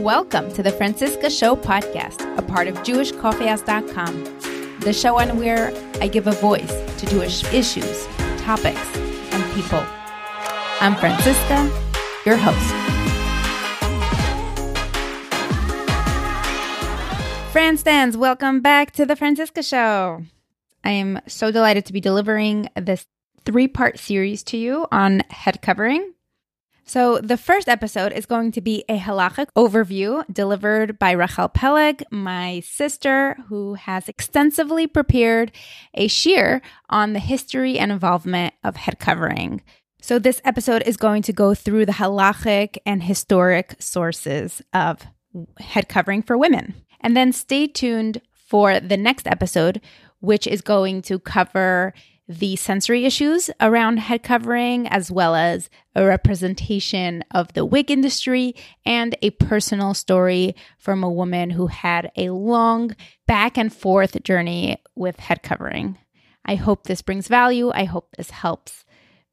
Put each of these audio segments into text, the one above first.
Welcome to the Franciska Show podcast, a part of JewishCoffeehouse.com, the show on where I give a voice to Jewish issues, topics, and people. I'm Franciska, your host. Fran stands, welcome back to the Franciska Show. I am so delighted to be delivering this three part series to you on head covering. So, the first episode is going to be a halachic overview delivered by Rachel Peleg, my sister, who has extensively prepared a shiur on the history and involvement of head covering. So, this episode is going to go through the halachic and historic sources of head covering for women. And then stay tuned for the next episode, which is going to cover the sensory issues around head covering, as well as a representation of the wig industry and a personal story from a woman who had a long back and forth journey with head covering. I hope this brings value. I hope this helps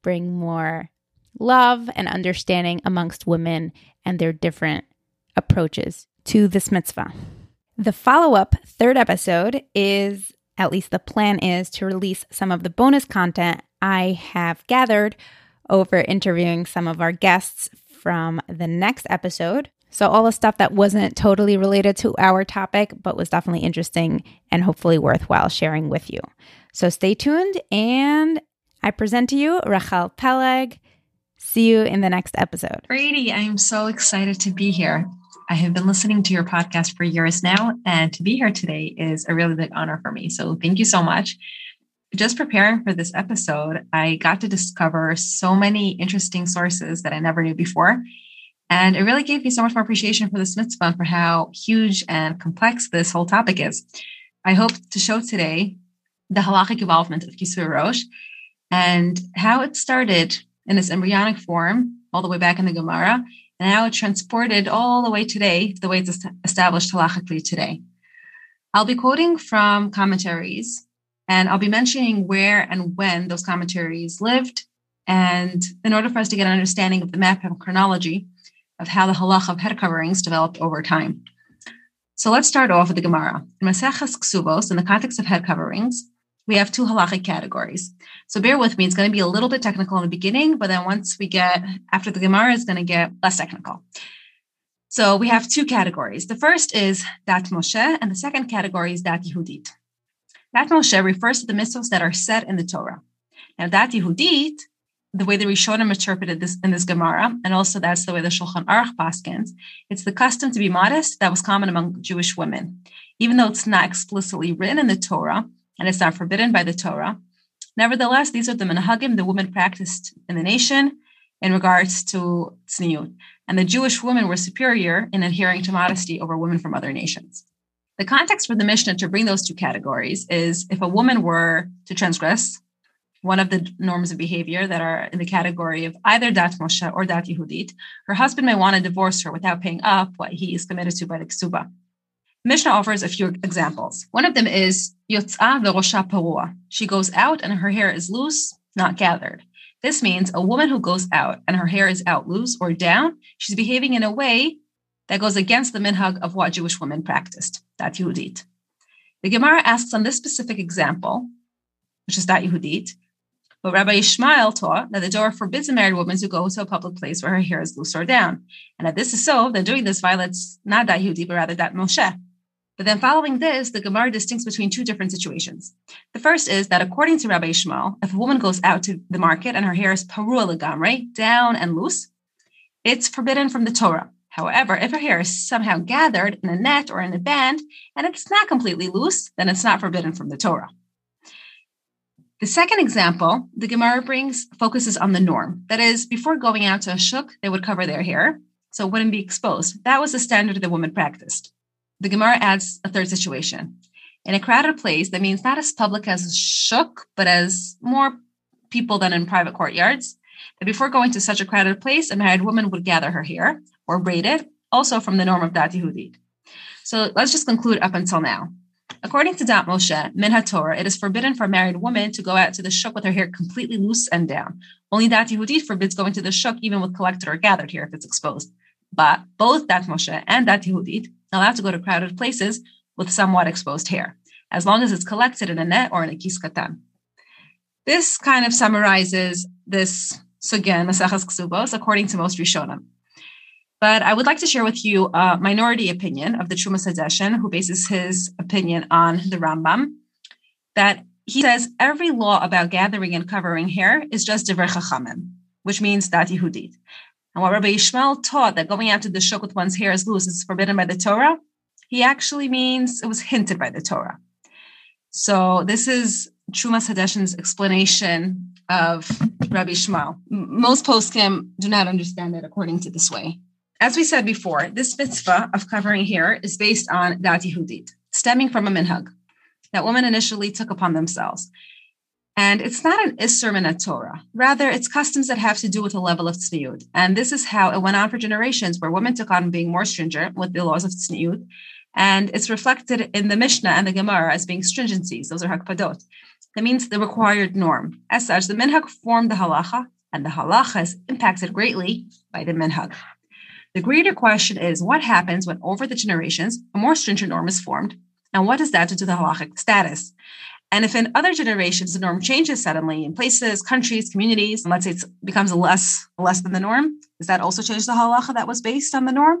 bring more love and understanding amongst women and their different approaches to this mitzvah. The follow up third episode is at least the plan is to release some of the bonus content I have gathered over interviewing some of our guests from the next episode. So, all the stuff that wasn't totally related to our topic, but was definitely interesting and hopefully worthwhile sharing with you. So, stay tuned. And I present to you Rachel Peleg. See you in the next episode. Frady, I'm so excited to be here. I have been listening to your podcast for years now, and to be here today is a really big honor for me. So thank you so much. Just preparing for this episode, I got to discover so many interesting sources that I never knew before. And it really gave me so much more appreciation for the Smiths Fund for how huge and complex this whole topic is. I hope to show today the halachic involvement of Kisui Rosh and how it started in its embryonic form all the way back in the Gemara and now transported all the way today, the way it's established halachically today. I'll be quoting from commentaries, and I'll be mentioning where and when those commentaries lived. And in order for us to get an understanding of the map and chronology of how the halach of head coverings developed over time. So let's start off with the Gemara. In Maseches Ksubos, in the context of head coverings, we have two halachic categories. So bear with me. It's going to be a little bit technical in the beginning, but then once we get after the Gemara, it's going to get less technical. So we have two categories. The first is Dat Moshe, and the second category is Dat Yehudit. Dat Moshe refers to the mitzvahs that are set in the Torah. Now, Dat Yehudit, the way the Rishonim interpreted this in this Gemara, and also that's the way the Shulchan Aruch paskins, it's the custom to be modest that was common among Jewish women. Even though it's not explicitly written in the Torah, and it's not forbidden by the Torah. Nevertheless, these are the minhagim the women practiced in the nation in regards to tzniut, and the Jewish women were superior in adhering to modesty over women from other nations. The context for the Mishnah to bring those two categories is if a woman were to transgress one of the norms of behavior that are in the category of either Dat Moshe or Dat Yehudit, her husband may want to divorce her without paying up what he is committed to by the ksuba. Mishnah offers a few examples. One of them is Yotz'a ve'rosha parua. She goes out and her hair is loose, not gathered. This means a woman who goes out and her hair is out loose or down, she's behaving in a way that goes against the minhag of what Jewish women practiced, Dat Yehudit. The Gemara asks on this specific example, which is Dat Yehudit, but Rabbi Ishmael taught that the Torah forbids a married woman to go to a public place where her hair is loose or down. And if this is so, then doing this violates not Dat Yehudit, but rather Dat Moshe. But then following this, the Gemara distincts between two different situations. The first is that according to Rabbi Ishmael, if a woman goes out to the market and her hair is parua legamre, down and loose, it's forbidden from the Torah. However, if her hair is somehow gathered in a net or in a band and it's not completely loose, then it's not forbidden from the Torah. The second example the Gemara brings focuses on the norm. That is, before going out to a shuk, they would cover their hair, so it wouldn't be exposed. That was the standard the woman practiced the Gemara adds a third situation. In a crowded place, that means not as public as shuk, but as more people than in private courtyards. That before going to such a crowded place, a married woman would gather her hair or braid it, also from the norm of Dat Yehudit. So let's just conclude up until now. According to Dat Moshe, Min HaTorah, it is forbidden for a married woman to go out to the shuk with her hair completely loose and down. Only Dat Yehudit forbids going to the shuk even with collected or gathered hair if it's exposed. but both Dat Moshe and Dat Yehudit allowed to go to crowded places with somewhat exposed hair, as long as it's collected in a net or in a kiskatan. This kind of summarizes this sugya Maseches Ksubos according to most Rishonim. But I would like to share with you a minority opinion of the Trumas Hadeshen, who bases his opinion on the Rambam, that he says every law about gathering and covering hair is just divrei chachamim, which means dat Yehudit. What Rabbi Ishmael taught that going to the shuk with one's hair is loose is forbidden by the Torah, he actually means it was hinted by the Torah. So this is Trumas Hadeshen's explanation of Rabbi Ishmael. Most poskim do not understand it according to this way. As we said before, this mitzvah of covering hair is based on Dat Yehudit, stemming from a minhag that women initially took upon themselves. And it's not an Isser in a Torah. Rather, it's customs that have to do with a level of tzniut. And this is how it went on for generations, where women took on being more stringent with the laws of tzniut. And it's reflected in the Mishnah and the Gemara as being stringencies. Those are hakpadot. That means the required norm. As such, the minhag formed the halacha, and the halacha is impacted greatly by the minhag. The greater question is what happens when over the generations a more stringent norm is formed, and what does that do to the halachic status? And if in other generations the norm changes suddenly in places, countries, communities, and let's say it becomes less less than the norm, does that also change the halacha that was based on the norm?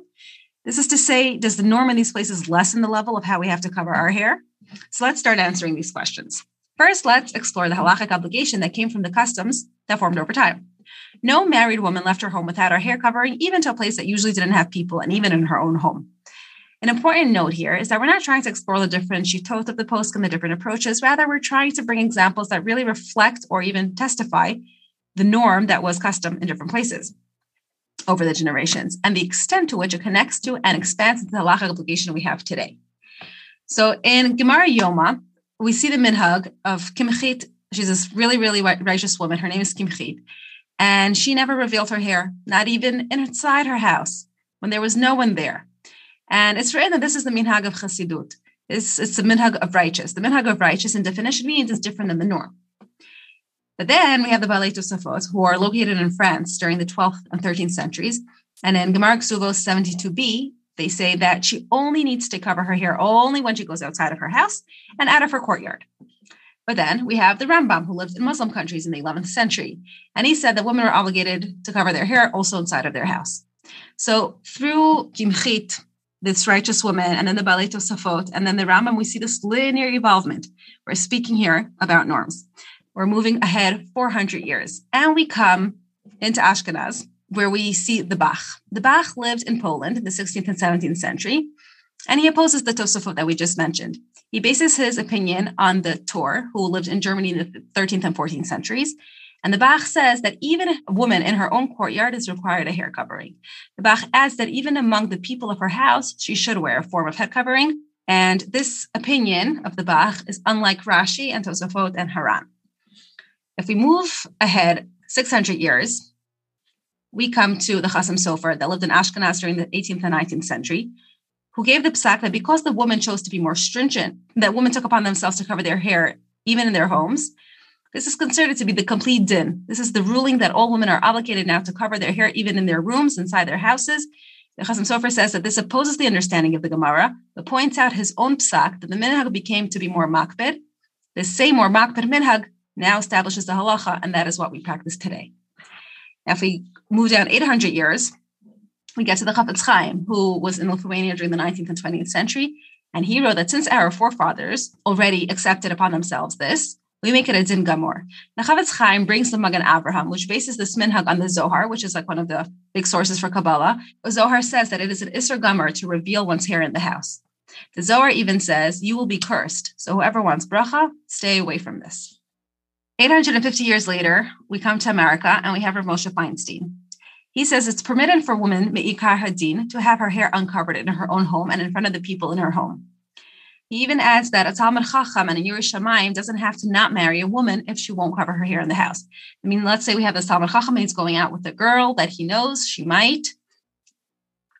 This is to say, does the norm in these places lessen the level of how we have to cover our hair? So let's start answering these questions. First, let's explore the halachic obligation that came from the customs that formed over time. No married woman left her home without her hair covering, even to a place that usually didn't have people, and even in her own home. An important note here is that we're not trying to explore the different shitot of the post and the different approaches. Rather, we're trying to bring examples that really reflect or even testify the norm that was custom in different places over the generations and the extent to which it connects to and expands the halacha obligation we have today. So in Gemara Yoma, we see the minhag of Kimchit. She's this really, really righteous woman. Her name is Kimchit. And she never revealed her hair, not even inside her house when there was no one there. And it's written that this is the minhag of chassidut. It's, it's the minhag of righteous. The minhag of righteous in definition means it's different than the norm. But then we have the Balei Tosafot, who are located in France during the 12th and 13th centuries. And in Gemara Ksuvos 72b, they say that she only needs to cover her hair only when she goes outside of her house and out of her courtyard. But then we have the Rambam, who lived in Muslim countries in the 11th century. And he said that women are obligated to cover their hair also inside of their house. So through Kimchit, this righteous woman, and then the Balei Tosafot, and then the Rambam, we see this linear evolvement. We're speaking here about norms. We're moving ahead 400 years, and we come into Ashkenaz, where we see the Bach. The Bach lived in Poland in the 16th and 17th century, and he opposes the Tosafot that we just mentioned. He bases his opinion on the Tur, who lived in Germany in the 13th and 14th centuries, and the Bach says that even a woman in her own courtyard is required a hair covering. The Bach adds that even among the people of her house, she should wear a form of head covering. And this opinion of the Bach is unlike Rashi and Tosafot and Haran. If we move ahead 600 years, we come to the Chasam Sofer that lived in Ashkenaz during the 18th and 19th century, who gave the psak that because the woman chose to be more stringent, that women took upon themselves to cover their hair even in their homes, this is considered to be the complete din. This is the ruling that all women are obligated now to cover their hair even in their rooms, inside their houses. The Chasam Sofer says that this opposes the understanding of the Gemara, but points out his own psak that the minhag became to be more makbid. The same more makbid minhag now establishes the halacha, and that is what we practice today. Now, if we move down 800 years, we get to the Chafetz Chaim, who was in Lithuania during the 19th and 20th century, and he wrote that since our forefathers already accepted upon themselves this, we make it a din gamor. The Chafetz Chaim brings the Magen Avraham, which bases this minhag on the Zohar, which is like one of the big sources for Kabbalah. The Zohar says that it is an Isser Gamor to reveal one's hair in the house. The Zohar even says, you will be cursed. So whoever wants bracha, stay away from this. 850 years later, we come to America and we have Rav Moshe Feinstein. He says it's permitted for women, Me'ikar Hadin, to have her hair uncovered in her own home and in front of the people in her home. He even adds that a Talmud Chacham and a Yerushalayim doesn't have to not marry a woman if she won't cover her hair in the house. I mean, let's say we have this Talmud Chacham he's going out with a girl that he knows she might,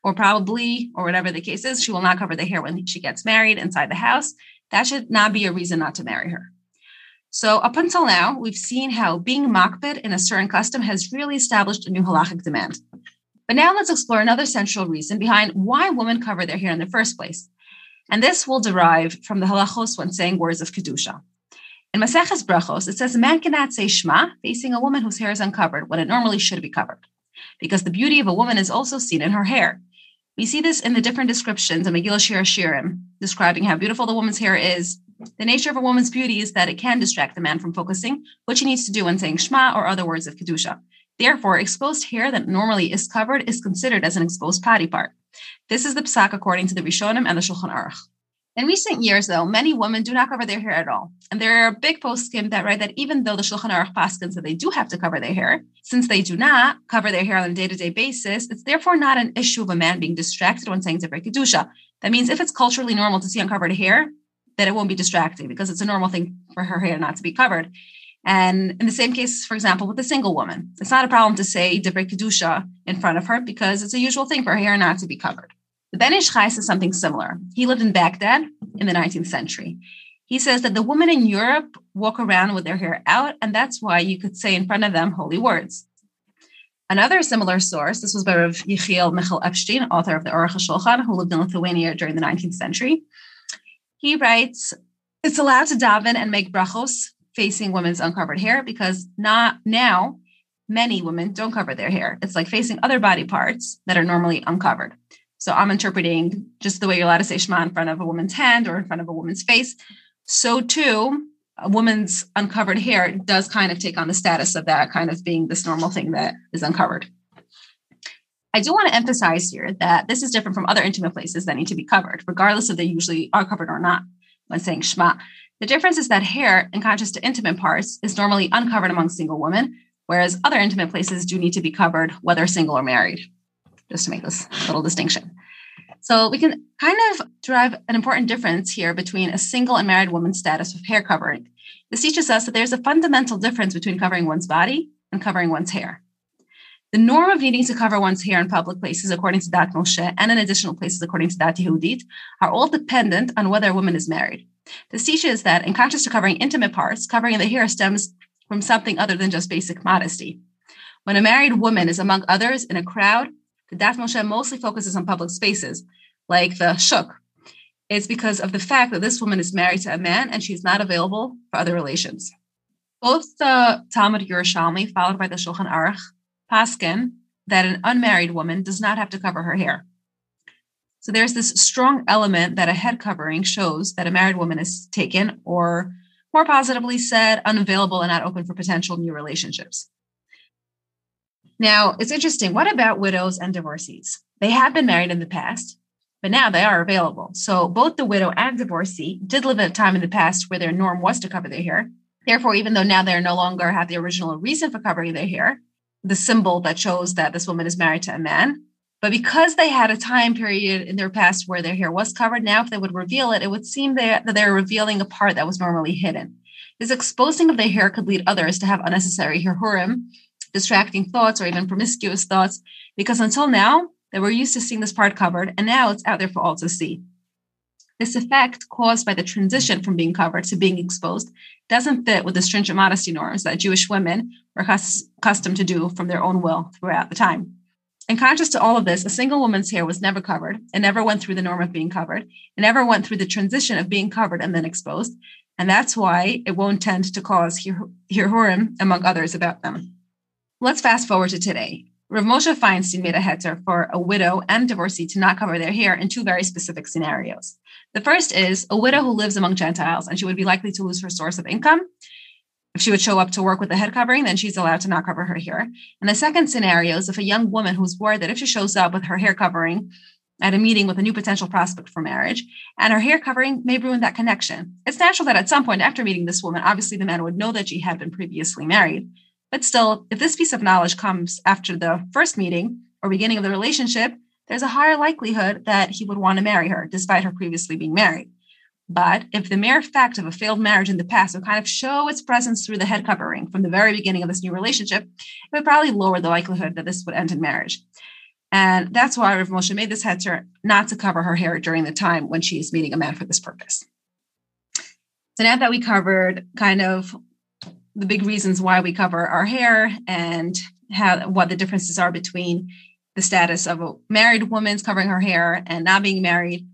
or probably, or whatever the case is, she will not cover the hair when she gets married inside the house. That should not be a reason not to marry her. So up until now, we've seen how being makbid in a certain custom has really established a new halachic demand. But now let's explore another central reason behind why women cover their hair in the first place. And this will derive from the halachos when saying words of Kedusha. In Maseches Brachos, it says a man cannot say Shema facing a woman whose hair is uncovered when it normally should be covered, because the beauty of a woman is also seen in her hair. We see this in the different descriptions in Megillah Shir Shirim, describing how beautiful the woman's hair is. The nature of a woman's beauty is that it can distract the man from focusing what he needs to do when saying Shema or other words of Kedusha. Therefore, exposed hair that normally is covered is considered as an exposed body part. This is the psak according to the Rishonim and the Shulchan Aruch. In recent years, though, many women do not cover their hair at all. And there are big poskim that write that even though the Shulchan Aruch paskins that they do have to cover their hair, since they do not cover their hair on a day-to-day basis, it's therefore not an issue of a man being distracted when saying Divrei Kedusha. That means if it's culturally normal to see uncovered hair, then it won't be distracting because it's a normal thing for her hair not to be covered. And in the same case, for example, with a single woman, it's not a problem to say Divrei Kedusha in front of her because it's a usual thing for her hair not to be covered. The Ben Ish Chai says something similar. He lived in Baghdad in the 19th century. He says that the women in Europe walk around with their hair out, and that's why you could say in front of them holy words. Another similar source, this was by Rav Yechiel Michal Epstein, author of the Aruch HaShulchan, who lived in Lithuania during the 19th century. He writes, it's allowed to daven and make brachos facing women's uncovered hair because not now many women don't cover their hair. It's like facing other body parts that are normally uncovered. So I'm interpreting just the way you're allowed to say Shema in front of a woman's hand or in front of a woman's face. So too, a woman's uncovered hair does kind of take on the status of that kind of being this normal thing that is uncovered. I do want to emphasize here that this is different from other intimate places that need to be covered, regardless if they usually are covered or not when saying Shema. The difference is that hair, in contrast to intimate parts, is normally uncovered among single women, whereas other intimate places do need to be covered, whether single or married just to make this little distinction. So we can kind of derive an important difference here between a single and married woman's status of hair covering. This teaches us that there's a fundamental difference between covering one's body and covering one's hair. The norm of needing to cover one's hair in public places, according to Dat Moshe, and in additional places, according to Dat Yehudit, are all dependent on whether a woman is married. This teaches that, in contrast to covering intimate parts, covering the hair stems from something other than just basic modesty. When a married woman is among others in a crowd, the Dat Moshe mostly focuses on public spaces, like the shuk. It's because of the fact that this woman is married to a man and she's not available for other relations. Both the Talmud Yerushalmi, followed by the Shulchan Aruch, paskin that an unmarried woman does not have to cover her hair. So there's this strong element that a head covering shows that a married woman is taken, or more positively said, unavailable and not open for potential new relationships. Now, it's interesting. What about widows and divorcees? They have been married in the past, but now they are available. So both the widow and divorcee did live at a time in the past where their norm was to cover their hair. Therefore, even though now they no longer have the original reason for covering their hair, the symbol that shows that this woman is married to a man, but because they had a time period in their past where their hair was covered, now if they would reveal it, it would seem that they're revealing a part that was normally hidden. This exposing of the hair could lead others to have unnecessary hirhurim distracting thoughts or even promiscuous thoughts, because until now, they were used to seeing this part covered, and now it's out there for all to see. This effect caused by the transition from being covered to being exposed doesn't fit with the stringent modesty norms that Jewish women were accustomed to do from their own will throughout the time. In contrast to all of this, a single woman's hair was never covered and never went through the norm of being covered and never went through the transition of being covered and then exposed. And that's why it won't tend to cause hirhurim, among others, about them. Let's fast forward to today. Rav Moshe Feinstein made a heter for a widow and divorcee to not cover their hair in two very specific scenarios. The first is a widow who lives among Gentiles and she would be likely to lose her source of income. If she would show up to work with a head covering, then she's allowed to not cover her hair. And the second scenario is if a young woman who's worried that if she shows up with her hair covering at a meeting with a new potential prospect for marriage, and her hair covering may ruin that connection. It's natural that at some point after meeting this woman, obviously the man would know that she had been previously married. But still, if this piece of knowledge comes after the first meeting or beginning of the relationship, there's a higher likelihood that he would want to marry her, despite her previously being married. But if the mere fact of a failed marriage in the past would kind of show its presence through the head covering from the very beginning of this new relationship, it would probably lower the likelihood that this would end in marriage. And that's why Rav Moshe made this heter not to cover her hair during the time when she is meeting a man for this purpose. So now that we covered kind of the big reasons why we cover our hair and how what the differences are between the status of a married woman's covering her hair and not being married,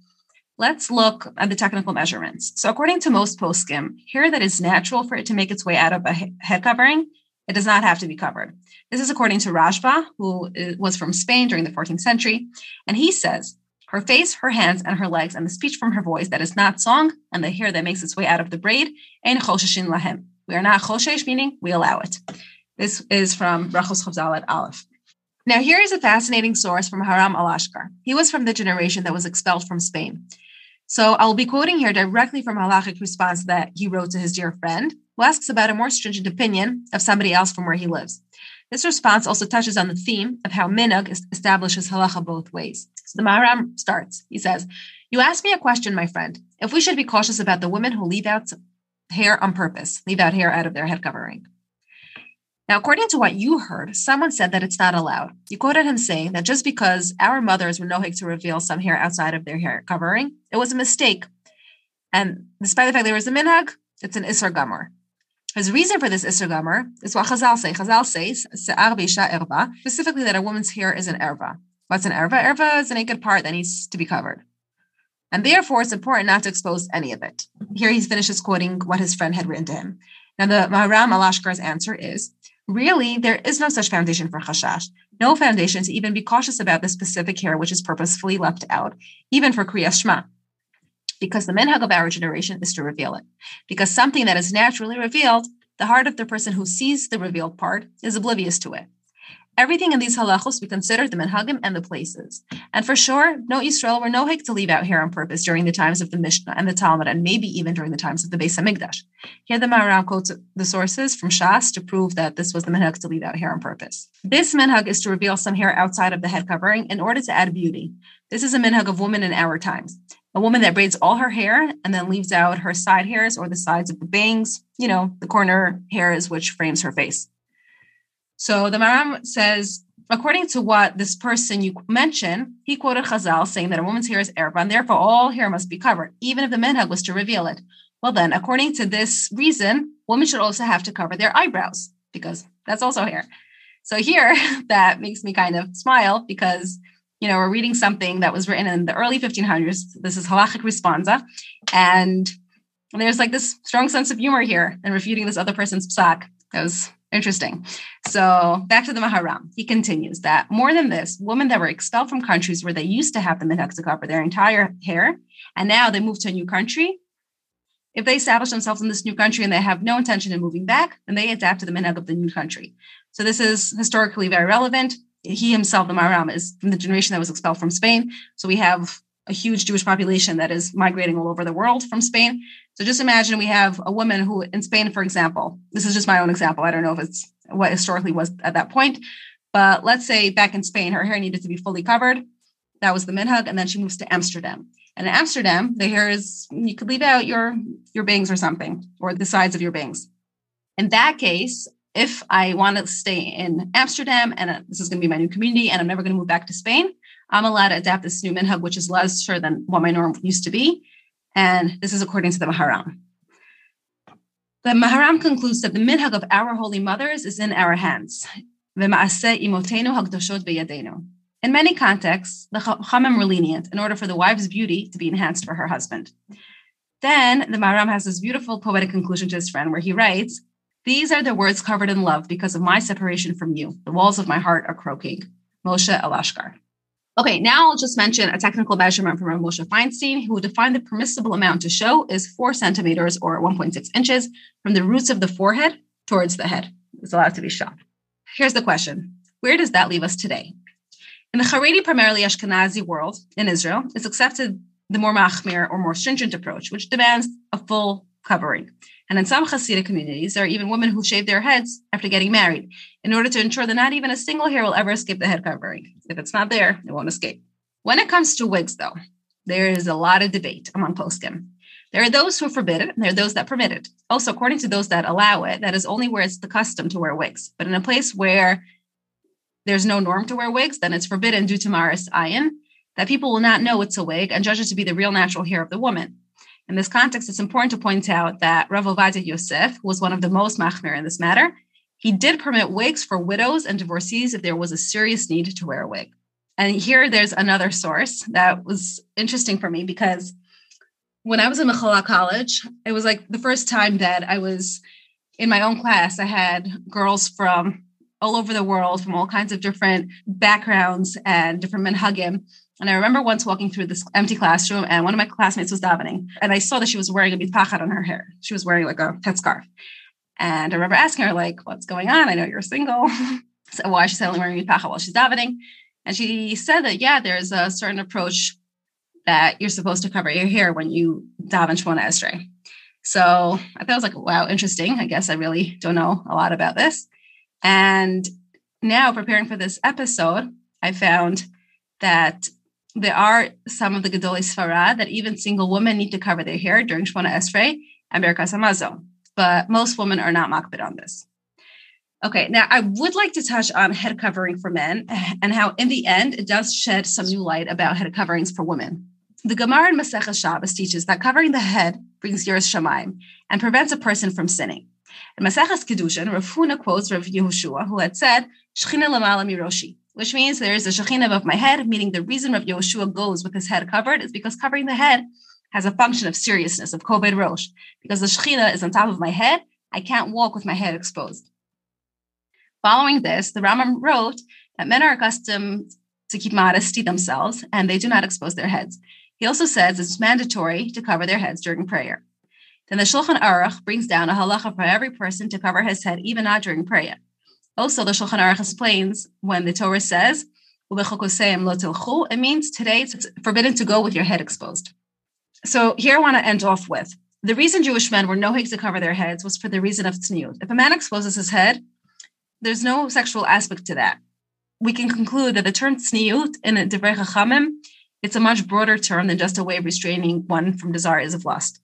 let's look at the technical measurements. So, according to most poskim, hair that is natural for it to make its way out of a head covering, it does not have to be covered. This is according to Rashba, who uh, was from Spain during the 14th century. And he says, her face, her hands, and her legs, and the speech from her voice that is not song, and the hair that makes its way out of the braid, ein chosheshin lahem. We are not choshesh, meaning we allow it. This is from Brachos Chavzal at Aleph. Now, here is a fascinating source from Haram Alashkar. He was from the generation that was expelled from Spain. So I'll be quoting here directly from halachic response that he wrote to his dear friend, who asks about a more stringent opinion of somebody else from where he lives. This response also touches on the theme of how minhag establishes halacha both ways. So the Maharam starts. He says, "You asked me a question, my friend. If we should be cautious about the women who leave out hair on purpose, leave out hair out of their head covering." Now, according to what you heard, someone said that it's not allowed. You quoted him saying that just because our mothers were nohig to reveal some hair outside of their hair covering, it was a mistake. And despite the fact there was a minhag, it's an isser gamor. His reason for this isser gamor is what Chazal say. Chazal says, Se'ar erva, specifically that a woman's hair is an erva. What's an erva? Erva is an naked part that needs to be covered. And therefore, it's important not to expose any of it. Here he finishes quoting what his friend had written to him. Now, the Maharam Alashkar's answer is Really, there is no such foundation for chashash, no foundation to even be cautious about the specific hair which is purposefully left out, even for Kriyas Shema. Because the minhag of our generation is to reveal it. Because something that is naturally revealed, the heart of the person who sees the revealed part is oblivious to it. Everything in these halachos we consider the menhagim and the places. And for sure, no Israel were no hik to leave out hair on purpose during the times of the Mishnah and the Talmud, and maybe even during the times of the Beis Hamikdash. Here the Maharam quotes the sources from Shas to prove that this was the menhag to leave out hair on purpose. This menhag is to reveal some hair outside of the head covering in order to add beauty. This is a menhag of women in our times. A woman that braids all her hair and then leaves out her side hairs or the sides of the bangs, you know, the corner hairs which frames her face. So the Maram says, according to what this person you mentioned, he quoted Chazal saying that a woman's hair is erva, and therefore all hair must be covered, even if the minhag was to reveal it. Well, then, according to this reason, women should also have to cover their eyebrows because that's also hair. So here, that makes me kind of smile because you know we're reading something that was written in the early 1500s. This is halachic responsa, and there's like this strong sense of humor here in refuting this other person's psak. That was Interesting. So back to the Maharam. He continues that more than this, women that were expelled from countries where they used to have the minhag to cover their entire hair, and now they move to a new country. If they establish themselves in this new country and they have no intention of moving back, then they adapt to the minhag of the new country. So this is historically very relevant. He himself, the Maharam, is from the generation that was expelled from Spain. So we have a huge Jewish population that is migrating all over the world from Spain. So just imagine we have a woman who, in Spain, for example, this is just my own example. I don't know if it's what historically was at that point, but let's say back in Spain, her hair needed to be fully covered. That was the minhag, and then she moves to Amsterdam. And in Amsterdam, the hair is you could leave out your your bangs or something, or the sides of your bangs. In that case, if I want to stay in Amsterdam and uh, this is going to be my new community, and I'm never going to move back to Spain, I'm allowed to adapt this new minhag, which is lesser than what my norm used to be. And this is according to the Maharam. The Maharam concludes that the minhag of our holy mothers is in our hands. In many contexts, the Chachamim were lenient in order for the wife's beauty to be enhanced for her husband. Then the Maharam has this beautiful poetic conclusion to his friend where he writes, These are the words covered in love because of my separation from you. The walls of my heart are croaking. Moshe Alashkar. Okay, now I'll just mention a technical measurement from Moshe Feinstein, who defined the permissible amount to show is four centimeters or 1.6 inches from the roots of the forehead towards the head. It's allowed to be shot. Here's the question Where does that leave us today? In the Haredi, primarily Ashkenazi world in Israel, it's accepted the more machmir or more stringent approach, which demands a full covering. And in some Hasidic communities, there are even women who shave their heads after getting married in order to ensure that not even a single hair will ever escape the head covering. If it's not there, it won't escape. When it comes to wigs, though, there is a lot of debate among poskim. There are those who forbid it, and there are those that permit it. Also, according to those that allow it, that is only where it's the custom to wear wigs. But in a place where there's no norm to wear wigs, then it's forbidden due to Maris Ayin, that people will not know it's a wig and judge it to be the real natural hair of the woman. In this context, it's important to point out that Rav Ovadia Yosef was one of the most machmir in this matter. He did permit wigs for widows and divorcees if there was a serious need to wear a wig. And here there's another source that was interesting for me because when I was in Michlala College, it was like the first time that I was in my own class. I had girls from all over the world, from all kinds of different backgrounds and different minhagim. And I remember once walking through this empty classroom, and one of my classmates was davening, and I saw that she was wearing a mitpachat on her hair. She was wearing like a headscarf. And I remember asking her, like, what's going on? I know you're single. so why is she suddenly wearing a mitpachat while she's davening? And she said that, yeah, there's a certain approach that you're supposed to cover your hair when you daven Shemona Esrei. So I thought it was like, wow, interesting. I guess I really don't know a lot about this. And now preparing for this episode, I found that there are some of the Gedolei Sfarad that even single women need to cover their hair during Shemona Esrei and Birkas Hamazon, but most women are not makbid on this. Okay, now I would like to touch on head covering for men and how, in the end, it does shed some new light about head coverings for women. The Gemara in Masechah Shabbos teaches that covering the head brings Yiras Shamayim and prevents a person from sinning. In Maseches Kedushin, Rav Huna quotes Rav Yehoshua, who had said, "Shechina lamala miroshi," which means there is a shechina above my head, meaning the reason Rav Yehoshua goes with his head covered is because covering the head has a function of seriousness, of koved rosh. Because the shechina is on top of my head, I can't walk with my head exposed. Following this, the Rambam wrote that men are accustomed to keep modesty themselves and they do not expose their heads. He also says it's mandatory to cover their heads during prayer. Then the Shulchan Aruch brings down a halacha for every person to cover his head, even not during prayer. Also, the Shulchan Aruch explains when the Torah says, it means today it's forbidden to go with your head exposed. So here I want to end off with the reason Jewish men were no to cover their heads was for the reason of tzniut. If a man exposes his head, there's no sexual aspect to that. We can conclude that the term tzniut in Divrei Chachamim, it's a much broader term than just a way of restraining one from desires of lust.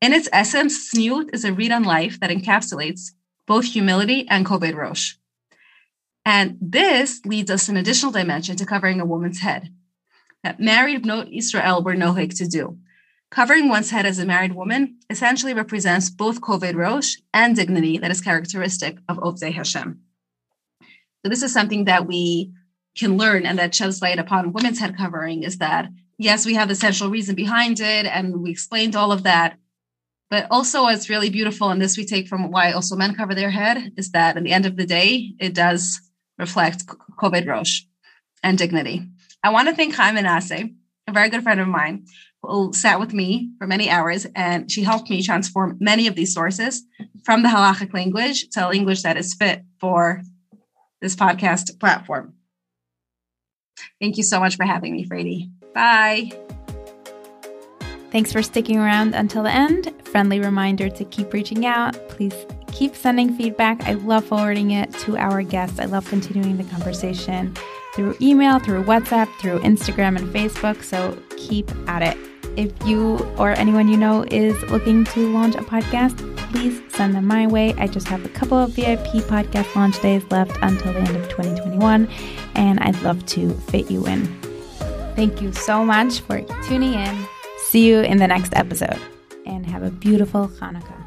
In its essence, tzniut is a read on life that encapsulates both humility and koved rosh. And this leads us an additional dimension to covering a woman's head that married Bnot Israel were nohig to do. Covering one's head as a married woman essentially represents both koved rosh and dignity that is characteristic of Ovdei Hashem. So this is something that we can learn and that sheds light upon women's head covering is that yes, we have the central reason behind it and we explained all of that. But also what's really beautiful, and this we take from why also men cover their head, is that at the end of the day, it does reflect koved rosh and dignity. I want to thank Chaim Menashe, a very good friend of mine, who sat with me for many hours and she helped me transform many of these sources from the halachic language to language that is fit for this podcast platform. Thank you so much for having me, Frady. Bye. Thanks for sticking around until the end. Friendly reminder to keep reaching out. Please keep sending feedback. I love forwarding it to our guests. I love continuing the conversation through email, through WhatsApp, through Instagram and Facebook. So keep at it. If you or anyone you know is looking to launch a podcast, please send them my way. I just have a couple of VIP podcast launch days left until the end of 2021, and I'd love to fit you in. Thank you so much for tuning in. See you in the next episode, and have a beautiful Hanukkah.